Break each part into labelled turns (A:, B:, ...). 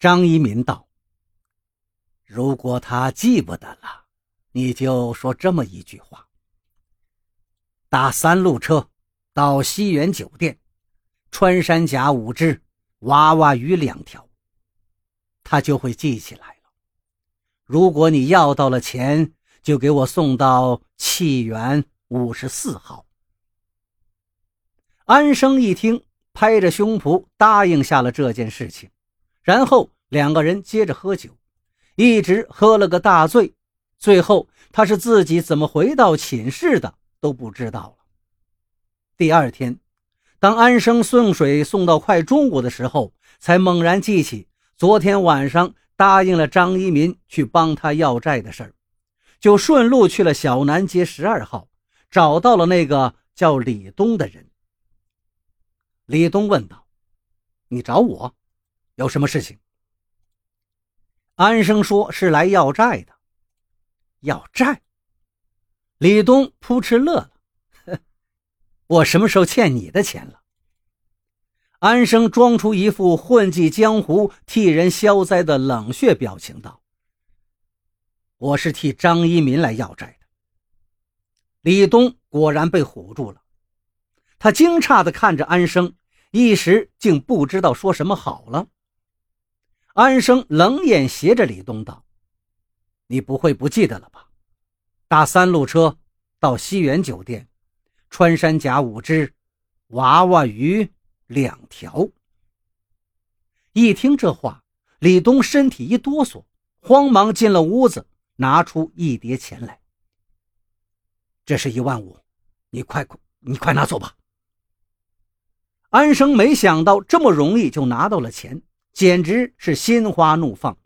A: 张一民道：“如果他记不得了，你就说这么一句话：打三路车到西园酒店，穿山甲五只，娃娃鱼两条。他就会记起来了。如果你要到了钱，就给我送到气园五十四号。”安生一听，拍着胸脯答应下了这件事情。然后两个人接着喝酒，一直喝了个大醉。最后他是自己怎么回到寝室的都不知道了。第二天，当安生送水送到快中午的时候，才猛然记起昨天晚上答应了张一民去帮他要债的事儿，就顺路去了小南街十二号，找到了那个叫李东的人。李东问道：“你找我？”有什么事情？安生说是来要债的。要债？李东扑哧乐了。我什么时候欠你的钱了？安生装出一副混迹江湖、替人消灾的冷血表情道：“我是替张一民来要债的。”李东果然被唬住了，他惊诧地看着安生，一时竟不知道说什么好了。安生冷眼斜着李东道：“你不会不记得了吧？打三路车到西园酒店，穿山甲五只，娃娃鱼两条。”一听这话，李东身体一哆嗦，慌忙进了屋子，拿出一叠钱来：“这是一万五，你快快，你快拿走吧。”安生没想到这么容易就拿到了钱。简直是心花怒放，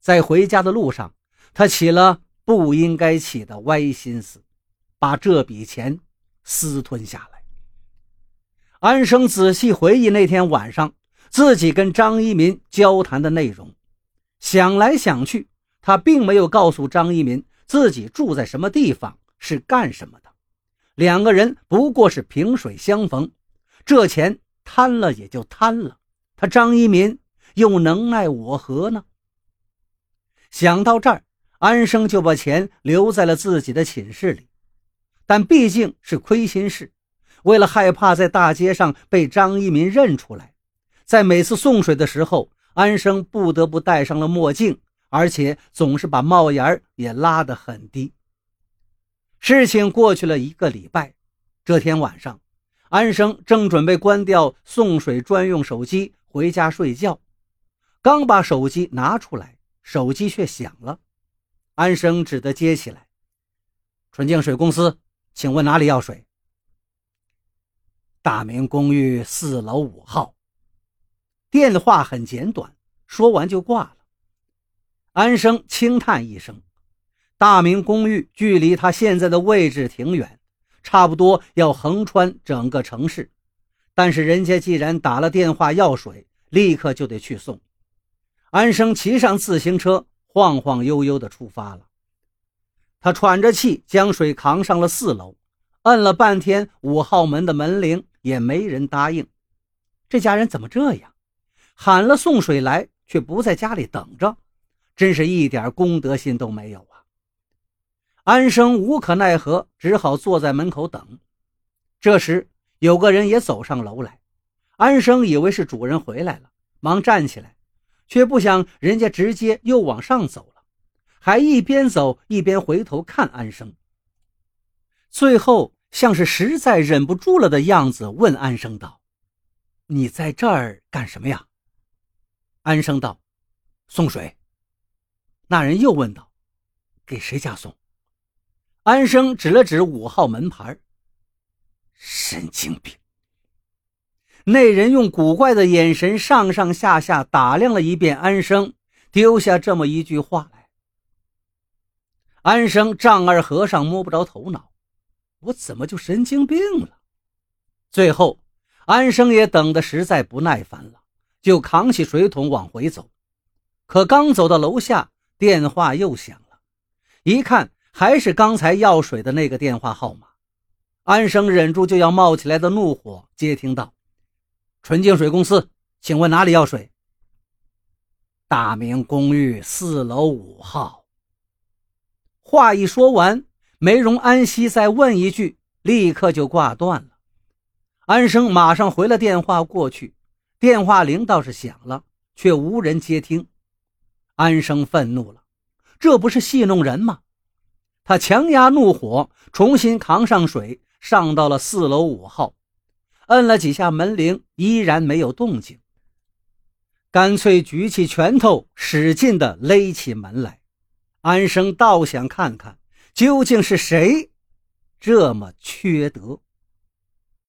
A: 在回家的路上，他起了不应该起的歪心思，把这笔钱私吞下来。安生仔细回忆那天晚上自己跟张一民交谈的内容，想来想去，他并没有告诉张一民自己住在什么地方，是干什么的。两个人不过是萍水相逢，这钱贪了也就贪了。张一民又能奈我何呢？想到这儿，安生就把钱留在了自己的寝室里。但毕竟是亏心事，为了害怕在大街上被张一民认出来，在每次送水的时候，安生不得不戴上了墨镜，而且总是把帽檐也拉得很低。事情过去了一个礼拜，这天晚上，安生正准备关掉送水专用手机。回家睡觉，刚把手机拿出来，手机却响了。安生只得接起来：“纯净水公司，请问哪里要水？”“大明公寓四楼五号。”电话很简短，说完就挂了。安生轻叹一声：“大明公寓距离他现在的位置挺远，差不多要横穿整个城市。”但是人家既然打了电话要水，立刻就得去送。安生骑上自行车，晃晃悠悠地出发了。他喘着气将水扛上了四楼，摁了半天五号门的门铃，也没人答应。这家人怎么这样？喊了送水来，却不在家里等着，真是一点公德心都没有啊！安生无可奈何，只好坐在门口等。这时，有个人也走上楼来，安生以为是主人回来了，忙站起来，却不想人家直接又往上走了，还一边走一边回头看安生。最后像是实在忍不住了的样子，问安生道：“你在这儿干什么呀？”安生道：“送水。”那人又问道：“给谁家送？”安生指了指五号门牌。神经病！那人用古怪的眼神上上下下打量了一遍安生，丢下这么一句话来。安生丈二和尚摸不着头脑，我怎么就神经病了？最后，安生也等得实在不耐烦了，就扛起水桶往回走。可刚走到楼下，电话又响了，一看还是刚才要水的那个电话号码。安生忍住就要冒起来的怒火，接听道：“纯净水公司，请问哪里要水？”大明公寓四楼五号。话一说完，梅荣、安西再问一句，立刻就挂断了。安生马上回了电话过去，电话铃倒是响了，却无人接听。安生愤怒了，这不是戏弄人吗？他强压怒火，重新扛上水，上到了四楼五号，摁了几下门铃，依然没有动静。干脆举起拳头，使劲地勒起门来。安生倒想看看，究竟是谁这么缺德。